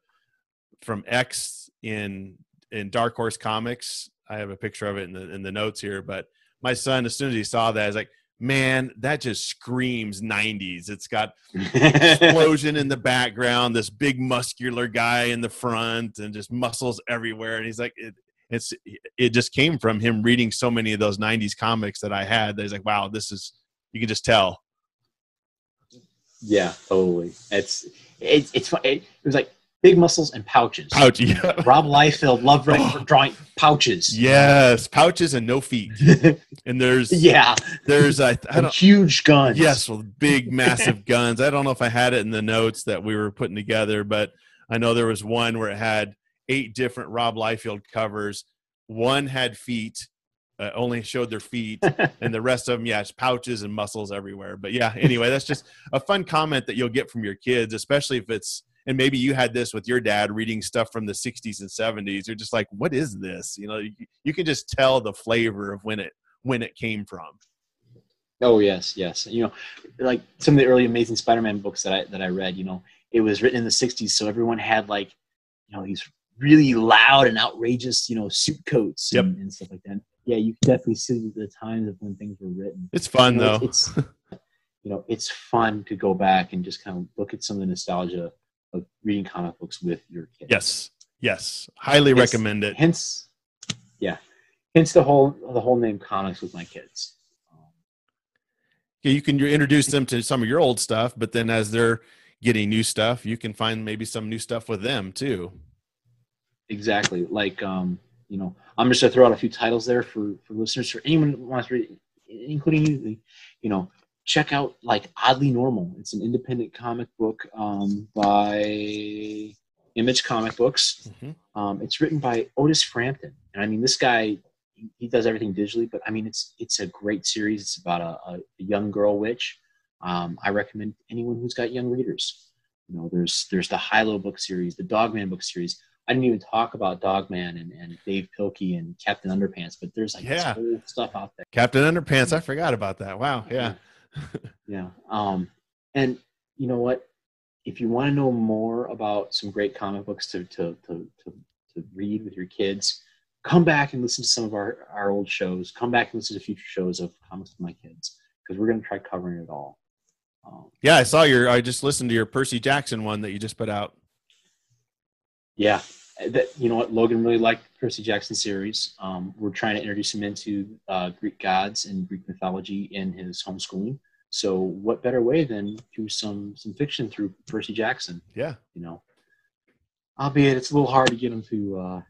from X in in Dark Horse Comics. I have a picture of it in the in the notes here. But my son, as soon as he saw that, he's like, "Man, that just screams '90s." It's got explosion in the background, this big muscular guy in the front, and just muscles everywhere. And he's like, it, it's it just came from him reading so many of those '90s comics that I had. That he's like, wow, this is you can just tell. yeah, totally. It's it's it's. It, it was like big muscles and pouches. Pouch, yeah. Rob Liefeld loved Oh. drawing pouches. Yes, pouches and no feet. And there's yeah, there's I, don't huge guns. yes, well, big massive guns. I don't know if I had it in the notes that we were putting together, but I know there was one where it had eight different Rob Liefeld covers. One had feet, uh, only showed their feet, and the rest of them, yeah, it's pouches and muscles everywhere. But yeah, anyway, that's just a fun comment that you'll get from your kids, especially if it's and maybe you had this with your dad reading stuff from the 60s and 70s. You're just like, what is this? You know, you, you can just tell the flavor of when it when it came from. Oh yes, yes. You know, like some of the early Amazing Spider-Man books that I that I read. You know, it was written in the '60s, so everyone had like, you know, these really loud and outrageous, you know, suit coats Yep. and, and stuff like that. Yeah, you can definitely see the times of when things were written. It's fun You know, though. It's, it's you know, it's fun to go back and just kind of look at some of the nostalgia of reading comic books with your kids. yes, yes, highly It's- recommend it. Hence, yeah, hence the whole the whole name comics with my kids. Um, Yeah, you can introduce them to some of your old stuff, but then as they're getting new stuff, you can find maybe some new stuff with them too. Exactly. Like, um, you know, I'm just gonna throw out a few titles there for for listeners, for anyone who wants to read, including you. You know, check out like Oddly Normal. It's an independent comic book um, by Image Comic Books. Mhm. Um, it's written by Otis Frampton, and I mean, this guy he, he does everything digitally, but I mean, it's it's a great series. It's about a, a, a young girl witch. Um, I recommend anyone who's got young readers. You know, there's there's the Hilo book series, the Dogman book series. I didn't even talk about Dogman and, and Dav Pilkey and Captain Underpants, but there's like Yeah. stuff out there. Captain Underpants, I forgot about that. Wow, yeah, Yeah. Um, and you know what? If you want to know more about some great comic books to, to, to, to, to read with your kids, come back and listen to some of our, our old shows. Come back and listen to future shows of Comics with My Kids because we're going to try covering it all. Um, yeah. I saw your. I just listened to your Percy Jackson one that you just put out. yeah. That, you know what? Logan really liked Percy Jackson series. Um, we're trying to introduce him into uh, Greek gods and Greek mythology in his homeschooling. So, what better way than through some some fiction through Percy Jackson? Yeah, you know. Albeit it's a little hard to get him to uh,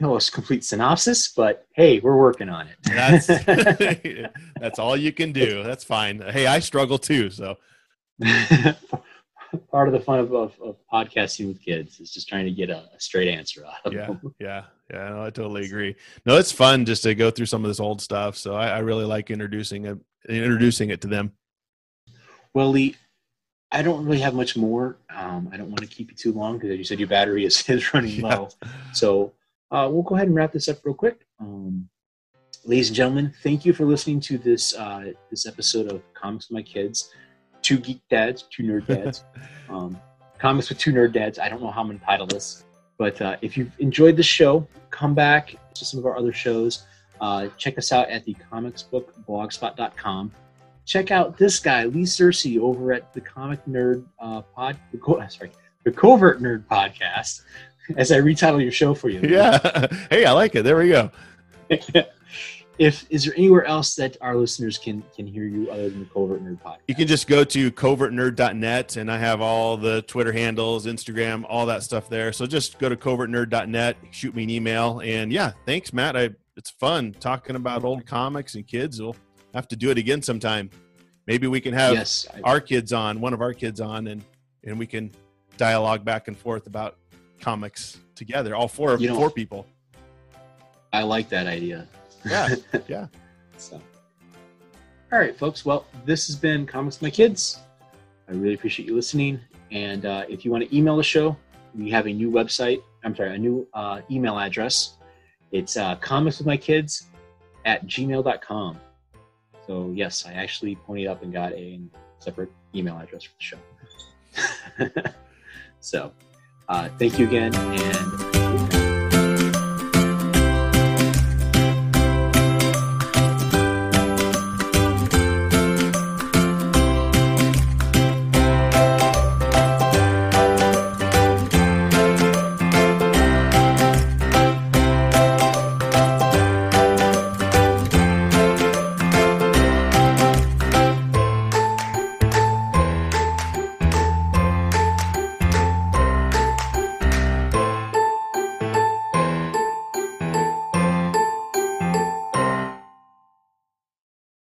tell us complete synopsis, but hey, we're working on it. that's that's all you can do. That's fine. Hey, I struggle too. So part of the fun of, of, of podcasting with kids is just trying to get a, a straight answer out of yeah, them. yeah, yeah. No, I totally agree. No, it's fun just to go through some of this old stuff. So I, I really like introducing it, introducing it to them. Well, Lee, I don't really have much more. Um, I don't want to keep you too long because, as you said, your battery is, is running Yeah. low. So uh, we'll go ahead and wrap this up real quick. Um, ladies and gentlemen, thank you for listening to this uh, this episode of Comics with My Kids. Two geek dads, two nerd dads. um, Comics with two nerd dads. I don't know how I'm going to title this, but uh, if you've enjoyed the show, come back to some of our other shows. Uh, check us out at the comicsbookblogspot.com. Check out this guy, Lee Sersi, over at the Comic Nerd uh, Pod. The Co- sorry, the Covert Nerd Podcast. As I retitle your show for you. Yeah. hey, I like it. There we go. If is there anywhere else that our listeners can can hear you other than the Covert Nerd Podcast? You can just go to covertnerd.net and I have all the Twitter handles, Instagram, all that stuff there. So just go to covertnerd.net, shoot me an email. And yeah, thanks, Matt. I, it's fun talking about old comics and kids. We'll have to do it again sometime. Maybe we can have yes, I- our kids on, one of our kids on, and, and we can dialogue back and forth about comics together, all four of You know- four people. I like that idea. Yeah, yeah. So, all right, folks. Well, this has been Comics with My Kids. I really appreciate you listening. And uh, if you want to email the show, we have a new website. I'm sorry, a new uh, email address. It's uh, comics with my kids at gmail.com. So, yes, I actually ponied up and got a separate email address for the show. so, uh, thank you again, and